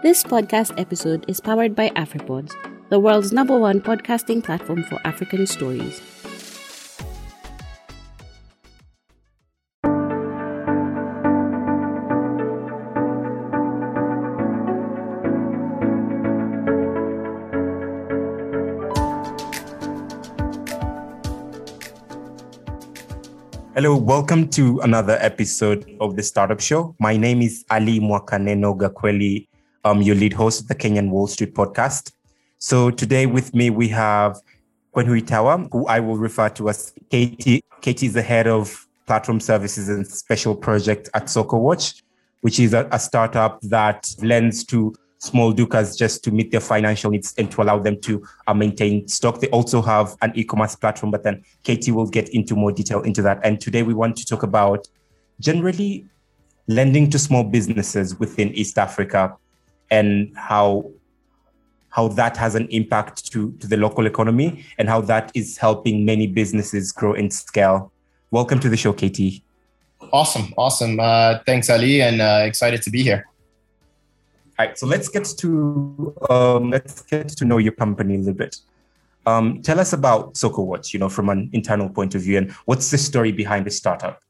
This podcast episode is powered by AfriPods, the world's number one podcasting platform for African stories. Hello, welcome to another episode of the Startup Show. My name is Ali Mwakaneno Gakweli. I'm your lead host of the Kenyan Wall Street podcast. So today with me we have Kwenhui Tawa, who I will refer to as Katie. Katie is the head of platform services and special project at SokoWatch, which is a, a startup that lends to small dukas just to meet their financial needs and to allow them to uh, maintain stock. They also have an e-commerce platform, but then Katie will get into more detail into that. And today we want to talk about generally lending to small businesses within East Africa and how how that has an impact to, to the local economy and how that is helping many businesses grow in scale. Welcome to the show, Katie. Awesome, awesome. Uh, thanks, Ali, and uh, excited to be here. All right, so let's get to um, let's get to know your company a little bit. Um, tell us about SokoWatch, you know, from an internal point of view, and what's the story behind the startup?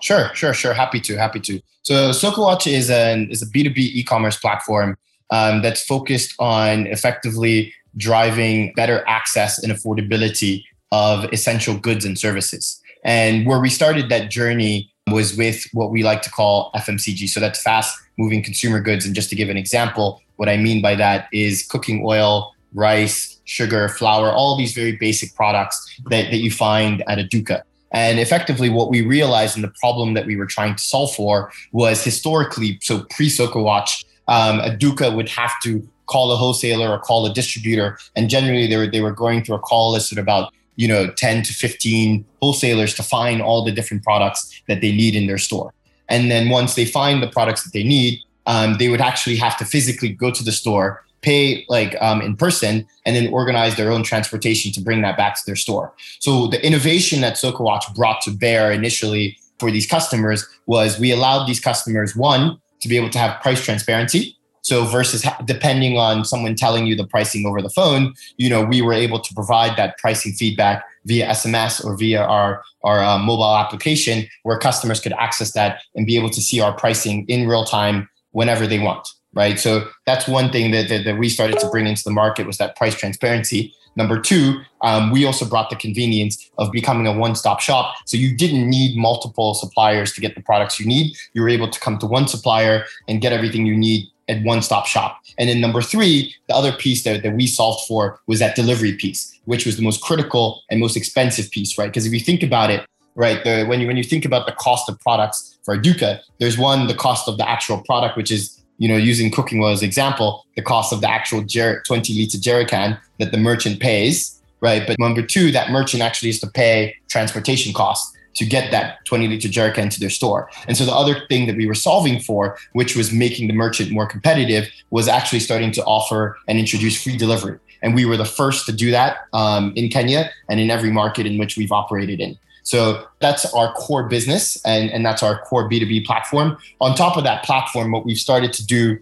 Sure, sure, sure. Happy to, happy to. So SokoWatch is an is a B two B e commerce platform um, that's focused on effectively driving better access and affordability of essential goods and services. And where we started that journey was with what we like to call FMCG. So that's fast moving consumer goods. And just to give an example, what I mean by that is cooking oil, rice, sugar, flour, all these very basic products that, that you find at a duka. And effectively, what we realized and the problem that we were trying to solve for was historically, so pre SokoWatch, um, a Duka would have to call a wholesaler or call a distributor. And generally, they were, they were going through a call list at about you know 10 to 15 wholesalers to find all the different products that they need in their store and then once they find the products that they need um, they would actually have to physically go to the store pay like um, in person and then organize their own transportation to bring that back to their store so the innovation that sokowatch brought to bear initially for these customers was we allowed these customers one to be able to have price transparency so versus depending on someone telling you the pricing over the phone, you know, we were able to provide that pricing feedback via SMS or via our our uh, mobile application, where customers could access that and be able to see our pricing in real time whenever they want. Right. So that's one thing that, that, that we started to bring into the market was that price transparency. Number two, um, we also brought the convenience of becoming a one stop shop. So you didn't need multiple suppliers to get the products you need. You were able to come to one supplier and get everything you need at one stop shop. And then number three, the other piece that, that we solved for was that delivery piece, which was the most critical and most expensive piece, right? Because if you think about it, right, the, when, you, when you think about the cost of products for a Duka, there's one, the cost of the actual product, which is, you know, using cooking oil as example, the cost of the actual jer- 20 liter jerry can that the merchant pays, right? But number two, that merchant actually has to pay transportation costs to get that 20 liter jerrycan into their store. And so the other thing that we were solving for, which was making the merchant more competitive, was actually starting to offer and introduce free delivery. And we were the first to do that um, in Kenya and in every market in which we've operated in. So that's our core business and, and that's our core B2B platform. On top of that platform, what we've started to do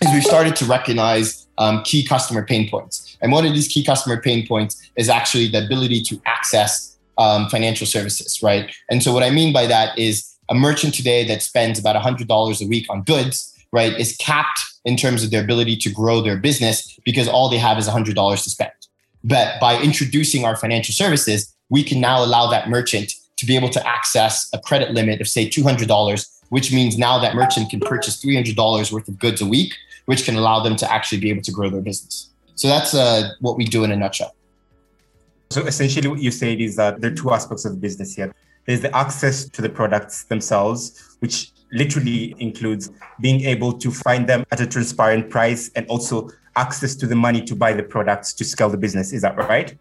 is we've started to recognize um, key customer pain points. And one of these key customer pain points is actually the ability to access um, financial services, right? And so what I mean by that is a merchant today that spends about $100 a week on goods, right, is capped in terms of their ability to grow their business because all they have is $100 to spend. But by introducing our financial services, we can now allow that merchant to be able to access a credit limit of, say, $200, which means now that merchant can purchase $300 worth of goods a week, which can allow them to actually be able to grow their business. So that's uh, what we do in a nutshell. So essentially, what you said is that there are two aspects of the business here. There's the access to the products themselves, which literally includes being able to find them at a transparent price and also access to the money to buy the products to scale the business. Is that right?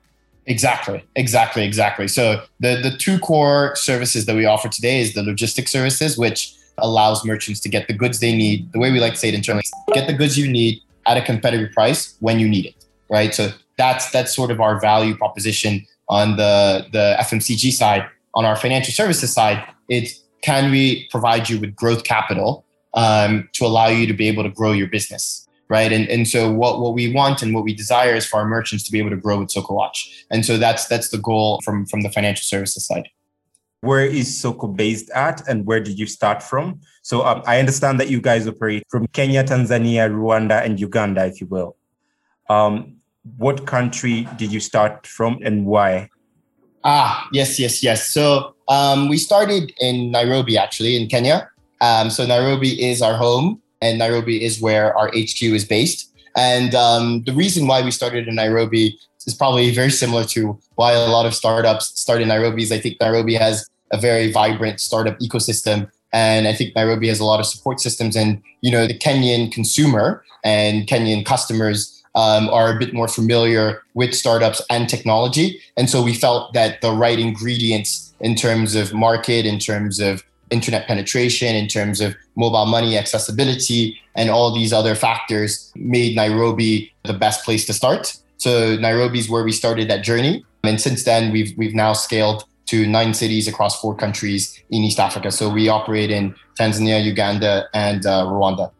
Exactly, exactly, exactly. So the the two core services that we offer today is the logistic services, which allows merchants to get the goods they need. The way we like to say it internally, get the goods you need at a competitive price when you need it. Right. So that's that's sort of our value proposition on the the FMCG side. On our financial services side, it's can we provide you with growth capital um, to allow you to be able to grow your business right and and so what what we want and what we desire is for our merchants to be able to grow with Soko Watch and so that's that's the goal from from the financial services side where is Soko based at and where did you start from? So um, I understand that you guys operate from Kenya, Tanzania, Rwanda, and Uganda, if you will. Um, what country did you start from and why? Ah, yes, yes, yes. So um, we started in Nairobi, actually, in Kenya. Um, so Nairobi is our home, and Nairobi is where our HQ is based. And um, the reason why we started in Nairobi is probably very similar to why a lot of startups start in Nairobi. Is I think Nairobi has a very vibrant startup ecosystem. And I think Nairobi has a lot of support systems. And, you know, the Kenyan consumer and Kenyan customers um, are a bit more familiar with startups and technology. And so we felt that the right ingredients in terms of market, in terms of internet penetration, in terms of mobile money accessibility, and all these other factors made Nairobi the best place to start. So Nairobi is where we started that journey. And since then, we've, we've now scaled to nine cities across four countries in East Africa. So we operate in Tanzania, Uganda, and uh, Rwanda.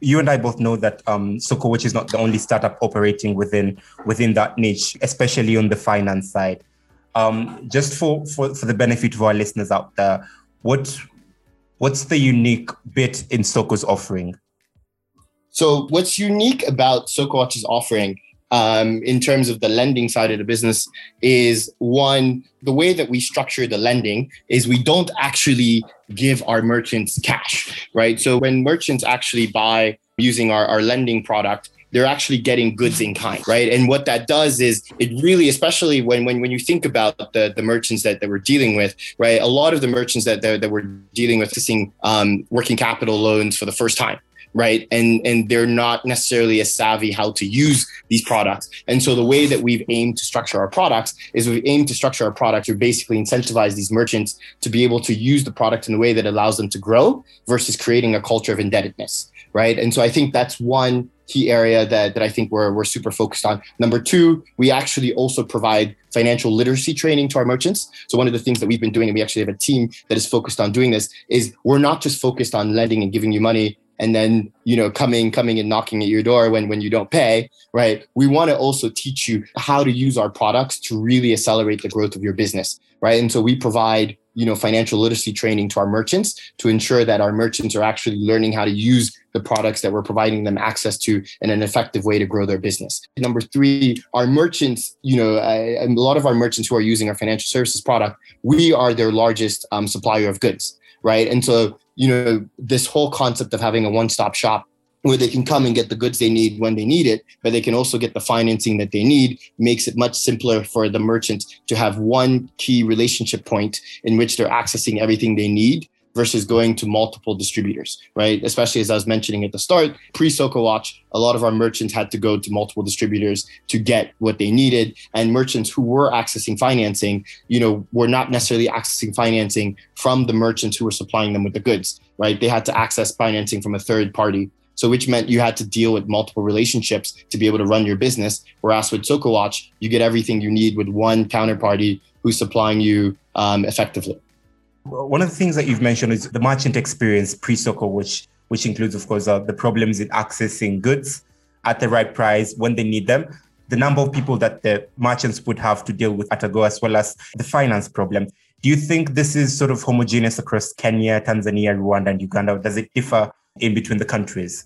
You and I both know that um, Soko, which is not the only startup operating within within that niche, especially on the finance side. Um, just for, for for the benefit of our listeners out there, what what's the unique bit in Soko's offering? So, what's unique about Soko Watch's offering um, in terms of the lending side of the business is one, the way that we structure the lending is we don't actually give our merchants cash, right? So when merchants actually buy using our, our lending product, they're actually getting goods in kind, right? And what that does is it really, especially when when, when you think about the, the merchants that, that we're dealing with, right? A lot of the merchants that, that, that we're dealing with seeing um, working capital loans for the first time, right and and they're not necessarily as savvy how to use these products and so the way that we've aimed to structure our products is we've aimed to structure our product to basically incentivize these merchants to be able to use the product in a way that allows them to grow versus creating a culture of indebtedness right and so i think that's one key area that, that I think we're, we're super focused on. Number two, we actually also provide financial literacy training to our merchants. So one of the things that we've been doing, and we actually have a team that is focused on doing this, is we're not just focused on lending and giving you money and then you know coming coming and knocking at your door when when you don't pay right we want to also teach you how to use our products to really accelerate the growth of your business right and so we provide you know financial literacy training to our merchants to ensure that our merchants are actually learning how to use the products that we're providing them access to in an effective way to grow their business. Number three our merchants you know a lot of our merchants who are using our financial services product we are their largest um, supplier of goods right? And so you know, this whole concept of having a one stop shop where they can come and get the goods they need when they need it, but they can also get the financing that they need makes it much simpler for the merchant to have one key relationship point in which they're accessing everything they need versus going to multiple distributors, right? Especially as I was mentioning at the start, pre Soko Watch, a lot of our merchants had to go to multiple distributors to get what they needed. And merchants who were accessing financing, you know, were not necessarily accessing financing from the merchants who were supplying them with the goods, right? They had to access financing from a third party. So, which meant you had to deal with multiple relationships to be able to run your business. Whereas with Soko Watch, you get everything you need with one counterparty who's supplying you um, effectively. One of the things that you've mentioned is the merchant experience pre-Soko, which which includes, of course, uh, the problems in accessing goods at the right price when they need them, the number of people that the merchants would have to deal with at a go, as well as the finance problem. Do you think this is sort of homogeneous across Kenya, Tanzania, Rwanda, and Uganda? Does it differ in between the countries?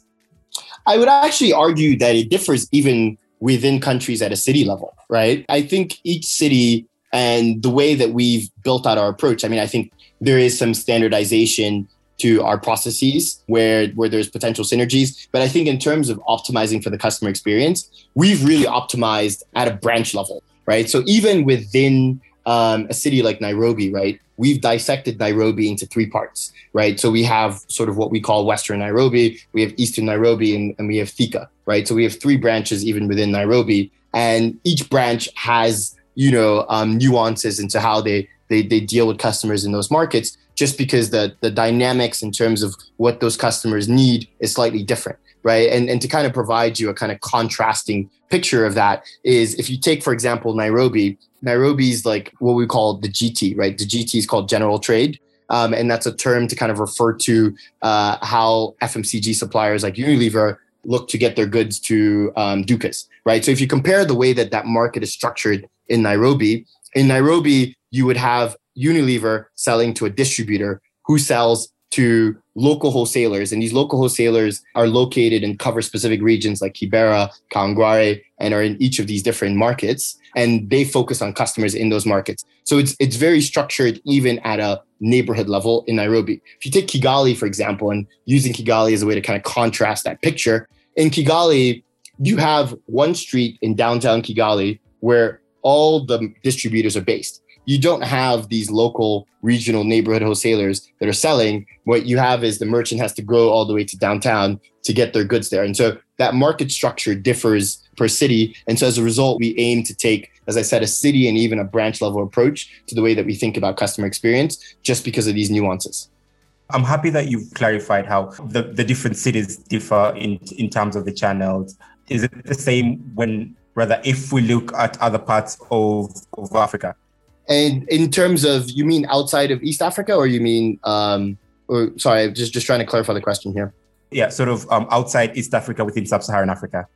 I would actually argue that it differs even within countries at a city level, right? I think each city and the way that we've built out our approach, I mean, I think there is some standardization to our processes where where there's potential synergies but i think in terms of optimizing for the customer experience we've really optimized at a branch level right so even within um, a city like nairobi right? We've dissected nairobi into three parts right? So we have sort of what we call western nairobi we have eastern nairobi and, and we have thika right? So we have three branches even within nairobi. And each branch has you know um, nuances into how they they, they deal with customers in those markets. Just because the, the dynamics in terms of what those customers need is slightly different right? And, and to kind of provide you a kind of contrasting picture of that is if you take for example nairobi nairobi's like what we call the gt right? The gt is called general trade. Um, and that's a term to kind of refer to uh, how FMCG suppliers like Unilever look to get their goods to um, Dukas, right? So if you compare the way that that market is structured in Nairobi, in Nairobi, you would have Unilever selling to a distributor who sells to local wholesalers. And these local wholesalers are located and cover specific regions like Kibera, Kawangware, and are in each of these different markets. And they focus on customers in those markets. So it's it's very structured even at a neighborhood level in Nairobi. If you take Kigali, for example, and using Kigali as a way to kind of contrast that picture, in Kigali, you have one street in downtown Kigali where all the distributors are based you don't have these local regional neighborhood wholesalers that are selling. What you have is the merchant has to go all the way to downtown to get their goods there. And so that market structure differs per city. And so as a result we aim to take as i said a city and even a branch level approach to the way that we think about customer experience just because of these nuances. I'm happy that you've clarified how the, the different cities differ in in terms of the channels. Is it the same when rather if we look at other parts of, of africa and in terms of, you mean outside of East Africa, or you mean, um, or sorry, just just trying to clarify the question here. Yeah, sort of um, outside East Africa within Sub-Saharan Africa.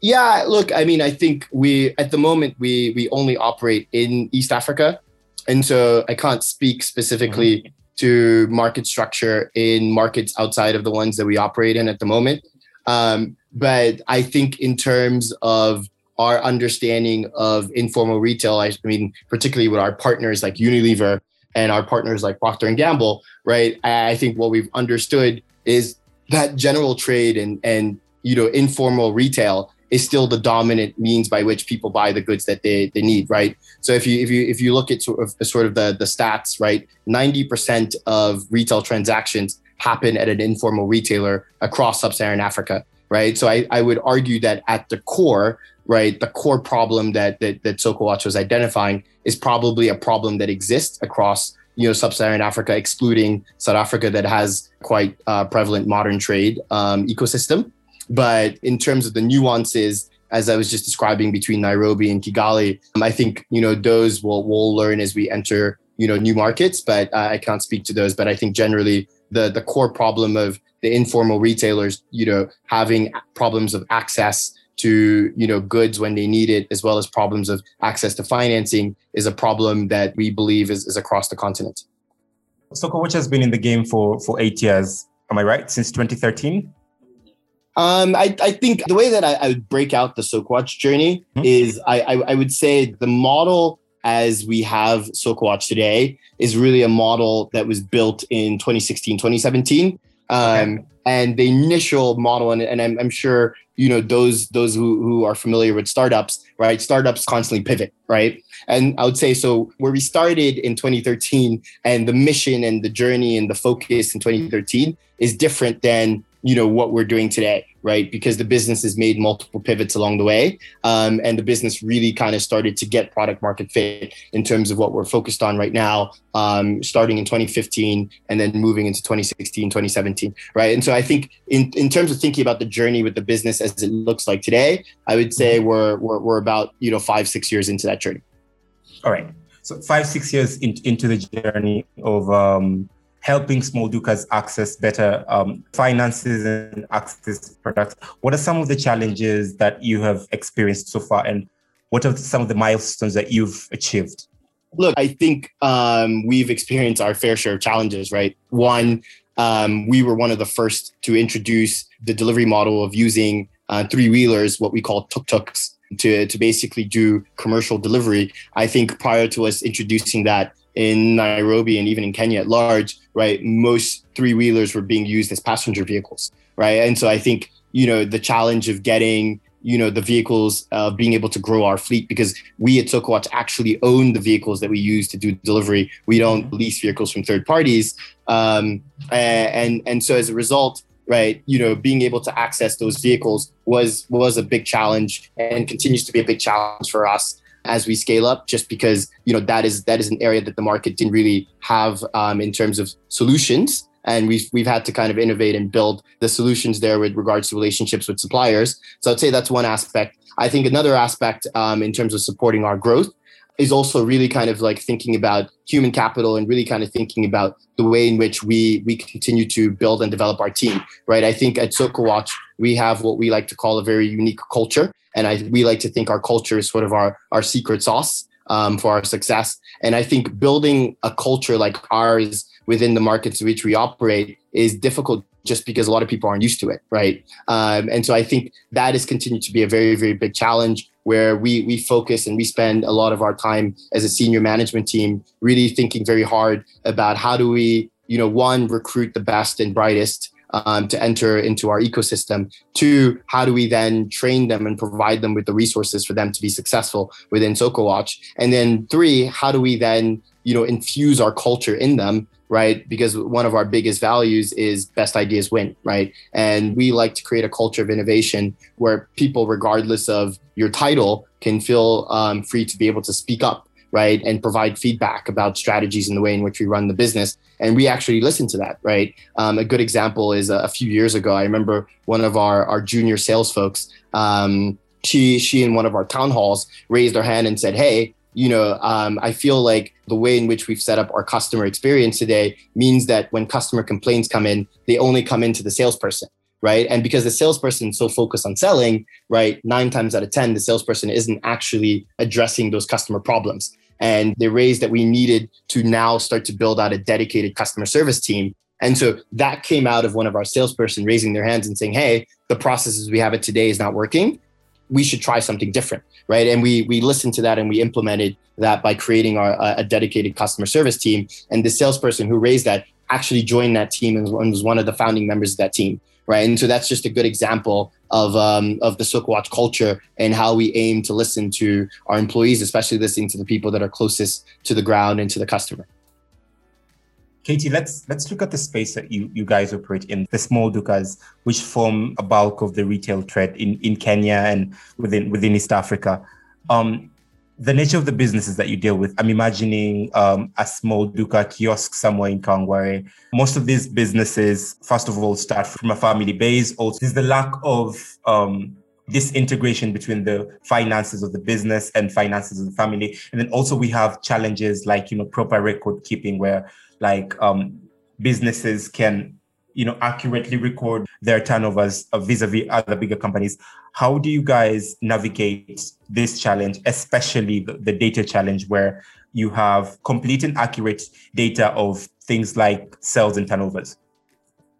Yeah, look, I mean, I think we at the moment we we only operate in East Africa, and so I can't speak specifically mm-hmm. to market structure in markets outside of the ones that we operate in at the moment. Um, but I think in terms of our understanding of informal retail, I mean, particularly with our partners like Unilever and our partners like Procter and Gamble, right? I think what we've understood is that general trade and and you know informal retail is still the dominant means by which people buy the goods that they, they need, right? So if you if you if you look at sort of sort of the the stats, right, ninety percent of retail transactions happen at an informal retailer across sub-Saharan Africa, right? So I, I would argue that at the core, right, the core problem that that, that SokoWatch was identifying is probably a problem that exists across you know sub-Saharan Africa, excluding South Africa that has quite uh, prevalent modern trade um, ecosystem. But in terms of the nuances, as I was just describing between Nairobi and Kigali, um, I think you know those will we'll learn as we enter you know new markets. But uh, I can't speak to those. But I think generally the the core problem of the informal retailers, you know, having problems of access to you know goods when they need it as well as problems of access to financing is a problem that we believe is, is across the continent SokoWatch has been in the game for for eight years am i right since 2013 um, I, I think the way that I, I would break out the SokoWatch journey mm-hmm. is I, I, I would say the model as we have SokoWatch today is really a model that was built in 2016 2017 um, okay. and the initial model and, and I'm, I'm sure you know those those who, who are familiar with startups right? Startups constantly pivot right? And i would say so where we started in 2013 and the mission and the journey and the focus in 2013 is different than you know what we're doing today right? Because the business has made multiple pivots along the way um, and the business really kind of started to get product market fit in terms of what we're focused on right now um, starting in 2015 and then moving into 2016 2017 right? And so i think in, in terms of thinking about the journey with the business as it looks like today i would say mm-hmm. we're, we're, we're about you know five six years into that journey. All right. So five six years in, into the journey of um, helping small dukas access better um, finances and access products. What are some of the challenges that you have experienced so far, and what are some of the milestones that you've achieved? Look, I think um, we've experienced our fair share of challenges, right? One, um, we were one of the first to introduce the delivery model of using uh, three wheelers, what we call tuk tuks, to, to basically do commercial delivery. I think prior to us introducing that, in Nairobi and even in Kenya at large, right, most three wheelers were being used as passenger vehicles, right? And so I think, you know, the challenge of getting, you know, the vehicles, uh, being able to grow our fleet because we at SokoWatch actually own the vehicles that we use to do delivery. We don't mm-hmm. lease vehicles from third parties. Um, and, and so as a result, right, you know, being able to access those vehicles was, was a big challenge and continues to be a big challenge for us as we scale up just because you know that is that is an area that the market didn't really have um, in terms of solutions. And we've we've had to kind of innovate and build the solutions there with regards to relationships with suppliers. So i'd say that's one aspect. I think another aspect um, in terms of supporting our growth is also really kind of like thinking about human capital and really kind of thinking about the way in which we we continue to build and develop our team right? I think at sokowatch we have what we like to call a very unique culture and I, we like to think our culture is sort of our our secret sauce um, for our success and i think building a culture like ours within the markets in which we operate is difficult just because a lot of people aren't used to it, right? Um, and so I think that has continued to be a very, very big challenge where we we focus and we spend a lot of our time as a senior management team really thinking very hard about how do we, you know, one recruit the best and brightest um, to enter into our ecosystem. Two, how do we then train them and provide them with the resources for them to be successful within SokoWatch? And then three, how do we then you know infuse our culture in them right? Because one of our biggest values is best ideas win, right? And we like to create a culture of innovation where people, regardless of your title, can feel um, free to be able to speak up, right? And provide feedback about strategies and the way in which we run the business. And we actually listen to that, right? Um, a good example is a, a, few years ago, I remember one of our, our junior sales folks. Um, she she in one of our town halls raised her hand and said, "Hey, you know, um, I feel like the way in which we've set up our customer experience today means that when customer complaints come in, they only come into the salesperson, right? And because the salesperson is so focused on selling, right, nine times out of 10, the salesperson isn't actually addressing those customer problems. And they raised that we needed to now start to build out a dedicated customer service team. And so that came out of one of our salesperson raising their hands and saying, hey, the processes we have it today is not working. We should try something different right? And we we listened to that and we implemented that by creating our a dedicated customer service team. And the salesperson who raised that actually joined that team and was one of the founding members of that team right and so that's just a good example of um, of the Sokowatch culture and how we aim to listen to our employees especially listening to the people that are closest to the ground and to the customer Katie, let's let's look at the space that you, you guys operate in, the small dukas, which form a bulk of the retail trade in, in Kenya and within within East Africa. Um, the nature of the businesses that you deal with, I'm imagining um, a small duka kiosk somewhere in Kawangware. Most of these businesses, first of all, start from a family base. Also, there's the lack of um, this integration between the finances of the business and finances of the family. And then also we have challenges like, you know, proper record keeping where like um, businesses can you know accurately record their turnovers vis-a-vis other bigger companies how do you guys navigate this challenge especially the, the, data challenge where you have complete and accurate data of things like sales and turnovers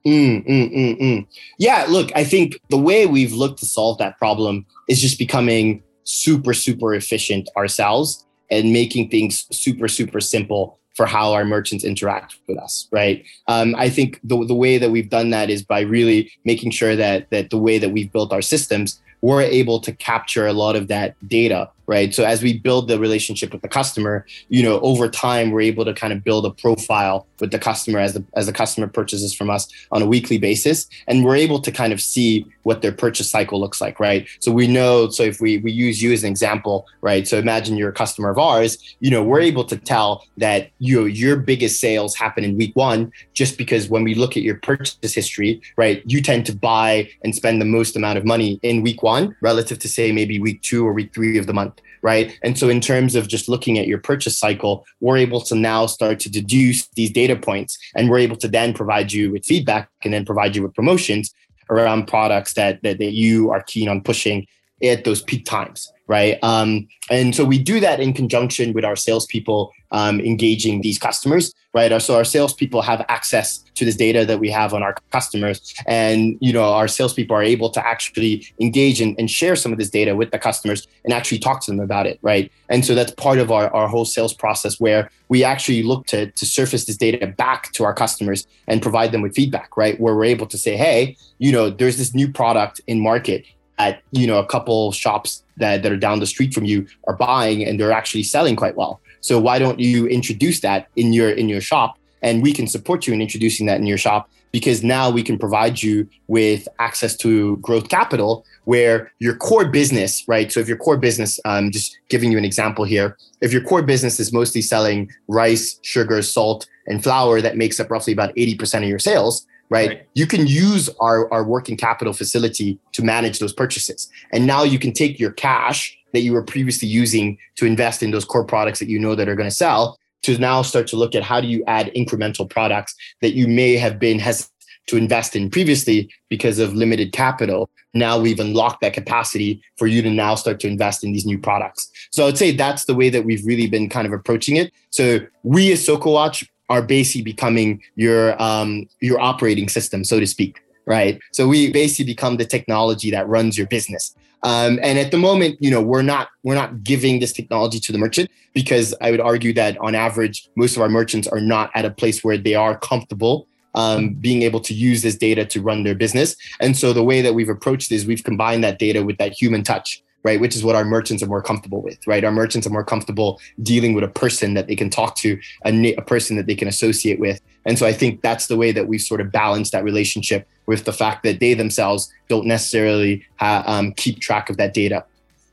mm, mm, mm, mm. yeah look i think the way we've looked to solve that problem is just becoming super super efficient ourselves and making things super super simple for how our merchants interact with us, right? Um, I think the, the way that we've done that is by really making sure that that the way that we've built our systems, we're able to capture a lot of that data right? So as we build the relationship with the customer you know over time we're able to kind of build a profile with the customer as the as the customer purchases from us on a weekly basis. And we're able to kind of see what their purchase cycle looks like right? So we know so if we we use you as an example right? So imagine you're a customer of ours you know we're able to tell that you know, your biggest sales happen in week 1 just because when we look at your purchase history right you tend to buy and spend the most amount of money in week 1 relative to say maybe week 2 or week 3 of the month right? And so, in terms of just looking at your purchase cycle, we're able to now start to deduce these data points, and we're able to then provide you with feedback and then provide you with promotions around products that that, that you are keen on pushing at those peak times, right? Um, and so we do that in conjunction with our salespeople um, engaging these customers, right? So our salespeople have access to this data that we have on our customers, and you know our salespeople are able to actually engage and, and share some of this data with the customers and actually talk to them about it, right? And so that's part of our, our whole sales process where we actually look to to surface this data back to our customers and provide them with feedback, right? Where we're able to say, hey, you know, there's this new product in market at you know a couple shops that, that are down the street from you are buying and they're actually selling quite well. So why don't you introduce that in your in your shop? And we can support you in introducing that in your shop because now we can provide you with access to growth capital where your core business right? So if your core business i'm um, just giving you an example here if your core business is mostly selling rice sugar salt and flour that makes up roughly about 80% of your sales right? right? You can use our, our working capital facility to manage those purchases. And now you can take your cash, that you were previously using to invest in those core products that you know that are going to sell to now start to look at how do you add incremental products that you may have been hesitant to invest in previously because of limited capital. Now we've unlocked that capacity for you to now start to invest in these new products. So I'd say that's the way that we've really been kind of approaching it. So we as SokoWatch are basically becoming your um, your operating system, so to speak right? So we basically become the technology that runs your business. Um, and at the moment, you know, we're not we're not giving this technology to the merchant because I would argue that on average, most of our merchants are not at a place where they are comfortable um, being able to use this data to run their business. And so the way that we've approached is we've combined that data with that human touch right? Which is what our merchants are more comfortable with, right? Our merchants are more comfortable dealing with a person that they can talk to, a, a person that they can associate with. And so I think that's the way that we've sort of balanced that relationship with the fact that they themselves don't necessarily um, keep track of that data.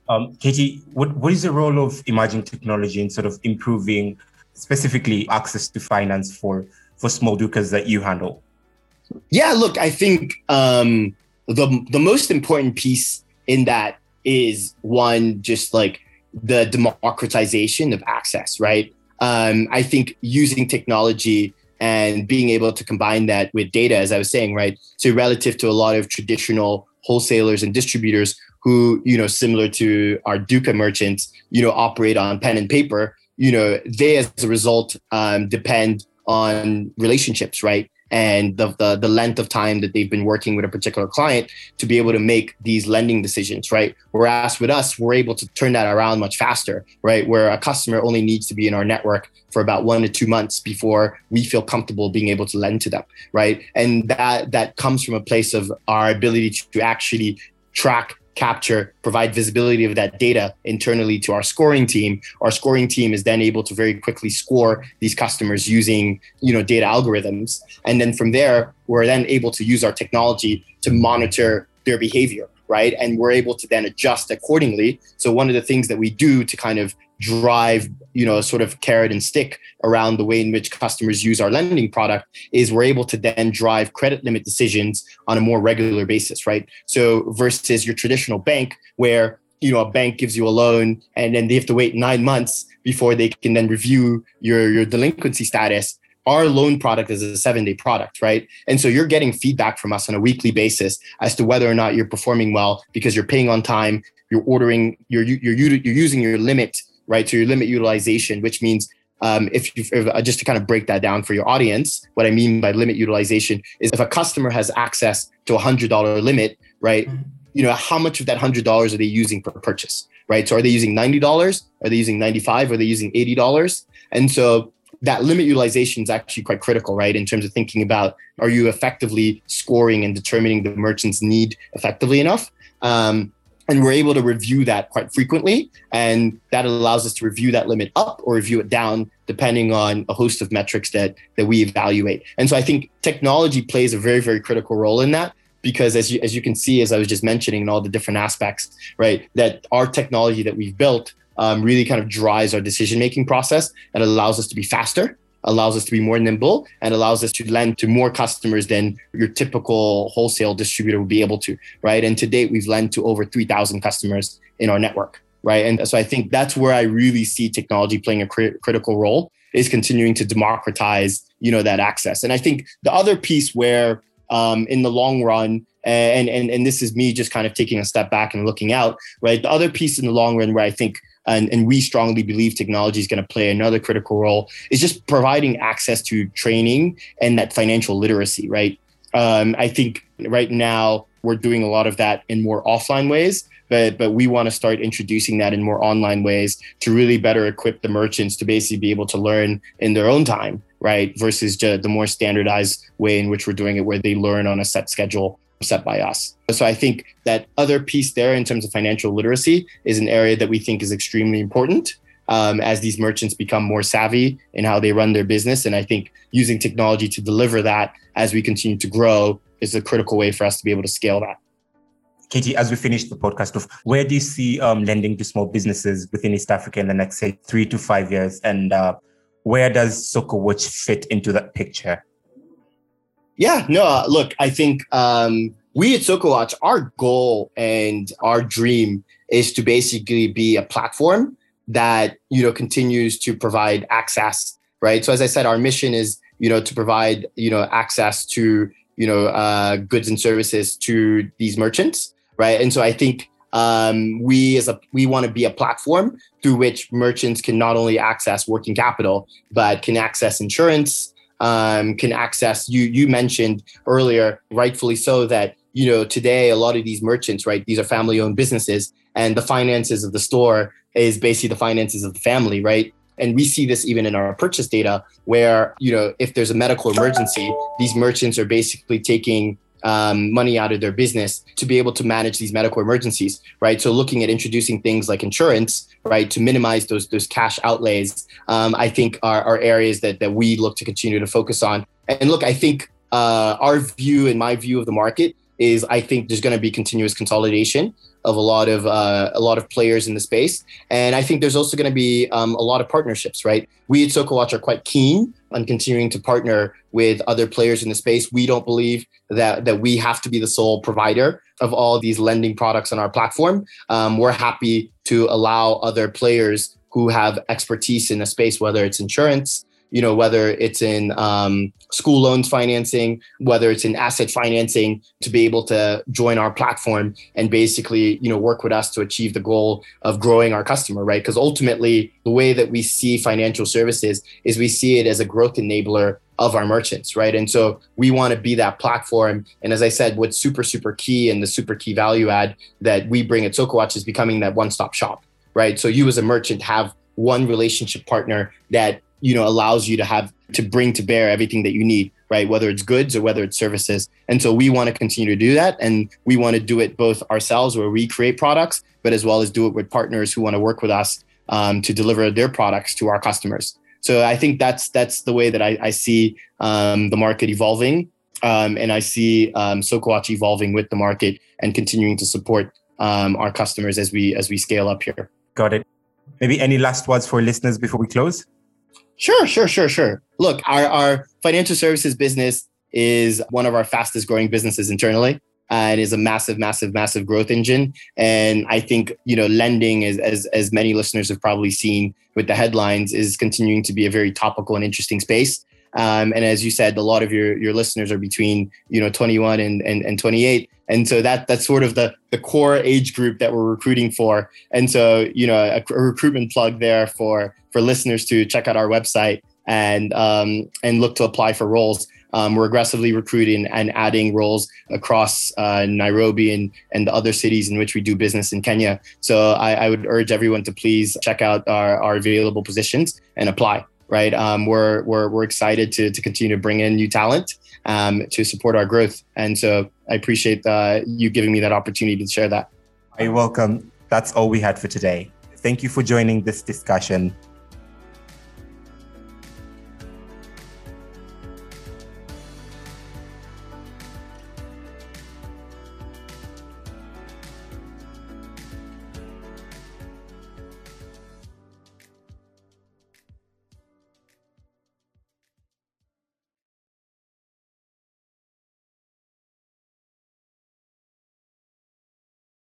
Um, Katie, what, what is the role of emerging technology in sort of improving specifically access to finance for, for small doers that you handle? Yeah, look, I think um, the, the most important piece in that is one just like the democratization of access, right? Um, I think using technology and being able to combine that with data, as I was saying, right? So relative to a lot of traditional wholesalers and distributors who, you know, similar to our Duka merchants, you know, operate on pen and paper, you know, they as a result um, depend on relationships, right? And the, the, the length of time that they've been working with a particular client to be able to make these lending decisions, right? Whereas with us, we're able to turn that around much faster, right? Where a customer only needs to be in our network for about one to two months before we feel comfortable being able to lend to them, right? And that that comes from a place of our ability to actually track capture, provide visibility of that data internally to our scoring team. Our scoring team is then able to very quickly score these customers using, you know, data algorithms. And then from there, we're then able to use our technology to monitor their behavior, right? And we're able to then adjust accordingly. So one of the things that we do to kind of drive you know sort of carrot and stick around the way in which customers use our lending product is we're able to then drive credit limit decisions on a more regular basis right so versus your traditional bank where you know a bank gives you a loan and then they have to wait nine months before they can then review your your delinquency status our loan product is a seven day product, right? And so you're getting feedback from us on a weekly basis as to whether or not you're performing well because you're paying on time, you're ordering, you're, you're, you're using your limit right? So your limit utilization, which means um, if, you, if uh, just to kind of break that down for your audience, what I mean by limit utilization is if a customer has access to a hundred dollar limit, right? Mm-hmm. You know, how much of that hundred dollars are they using per purchase, right? So are they using ninety dollars? Are they using ninety five? Are they using eighty dollars? And so that limit utilization is actually quite critical, right? In terms of thinking about are you effectively scoring and determining the merchant's need effectively enough? Um, and we're able to review that quite frequently and that allows us to review that limit up or review it down depending on a host of metrics that that we evaluate and so i think technology plays a very very critical role in that because as you as you can see as i was just mentioning in all the different aspects right that our technology that we've built um, really kind of drives our decision making process and allows us to be faster allows us to be more nimble and allows us to lend to more customers than your typical wholesale distributor would be able to, right? And to date, we've lent to over 3,000 customers in our network, right? And so I think that's where I really see technology playing a critical role is continuing to democratize, you know, that access. And I think the other piece where um, in the long run, and, and and this is me just kind of taking a step back and looking out, right? The other piece in the long run where I think and, and we strongly believe technology is going to play another critical role is just providing access to training and that financial literacy right? Um, i think right now we're doing a lot of that in more offline ways but but we want to start introducing that in more online ways to really better equip the merchants to basically be able to learn in their own time right? Versus the more standardized way in which we're doing it where they learn on a set schedule set by us. So I think that other piece there in terms of financial literacy is an area that we think is extremely important um, as these merchants become more savvy in how they run their business. And I think using technology to deliver that as we continue to grow is a critical way for us to be able to scale that. Katie, as we finish the podcast of where do you see um, lending to small businesses within East Africa in the next say three to five years, and uh, where does SokoWatch fit into that picture? Yeah, no, uh, look, I think um, we at SokoWatch, our goal and our dream is to basically be a platform that you know continues to provide access right? So as i said our mission is you know to provide you know access to you know uh, goods and services to these merchants right? And so i think um, we as a we want to be a platform through which merchants can not only access working capital but can access insurance um, can access you you mentioned earlier rightfully so that you know today a lot of these merchants right these are family owned businesses and the finances of the store is basically the finances of the family right? And we see this even in our purchase data where you know if there's a medical emergency these merchants are basically taking um, money out of their business to be able to manage these medical emergencies, right? So looking at introducing things like insurance, right, to minimize those those cash outlays, um, I think are, are areas that that we look to continue to focus on. And look, I think uh, our view and my view of the market is I think there's going to be continuous consolidation of a lot of uh, a lot of players in the space, and I think there's also going to be um, a lot of partnerships. Right, we at SokoWatch are quite keen on continuing to partner with other players in the space. We don't believe that that we have to be the sole provider of all these lending products on our platform. Um, we're happy to allow other players who have expertise in the space, whether it's insurance, you know, whether it's in um, school loans financing, whether it's in asset financing, to be able to join our platform and basically, you know, work with us to achieve the goal of growing our customer, right? Because ultimately, the way that we see financial services is we see it as a growth enabler of our merchants, right? And so we want to be that platform. And as I said, what's super, super key and the super key value add that we bring at SokoWatch is becoming that one stop shop, right? So you as a merchant have one relationship partner that you know allows you to have to bring to bear everything that you need right? Whether it's goods or whether it's services. And so we want to continue to do that and we want to do it both ourselves where we create products but as well as do it with partners who want to work with us um, to deliver their products to our customers. So i think that's that's the way that i, I see um, the market evolving um, and i see um, sokowatch evolving with the market and continuing to support um, our customers as we as we scale up here. Got it. Maybe any last words for listeners before we close Sure, sure, sure, sure. Look, our, our financial services business is one of our fastest growing businesses internally and is a massive, massive, massive growth engine. And I think, you know, lending is as as many listeners have probably seen with the headlines, is continuing to be a very topical and interesting space. Um, and as you said, a lot of your your listeners are between you know 21 and, and, and 28, and so that that's sort of the the core age group that we're recruiting for. And so you know a, a recruitment plug there for for listeners to check out our website and um, and look to apply for roles. Um, we're aggressively recruiting and adding roles across uh, Nairobi and, and the other cities in which we do business in Kenya. So I, I would urge everyone to please check out our, our available positions and apply right? Um, we're, we're, we're excited to, to continue to bring in new talent um, to support our growth. And so I appreciate uh, you giving me that opportunity to share that. You're welcome. That's all we had for today. Thank you for joining this discussion.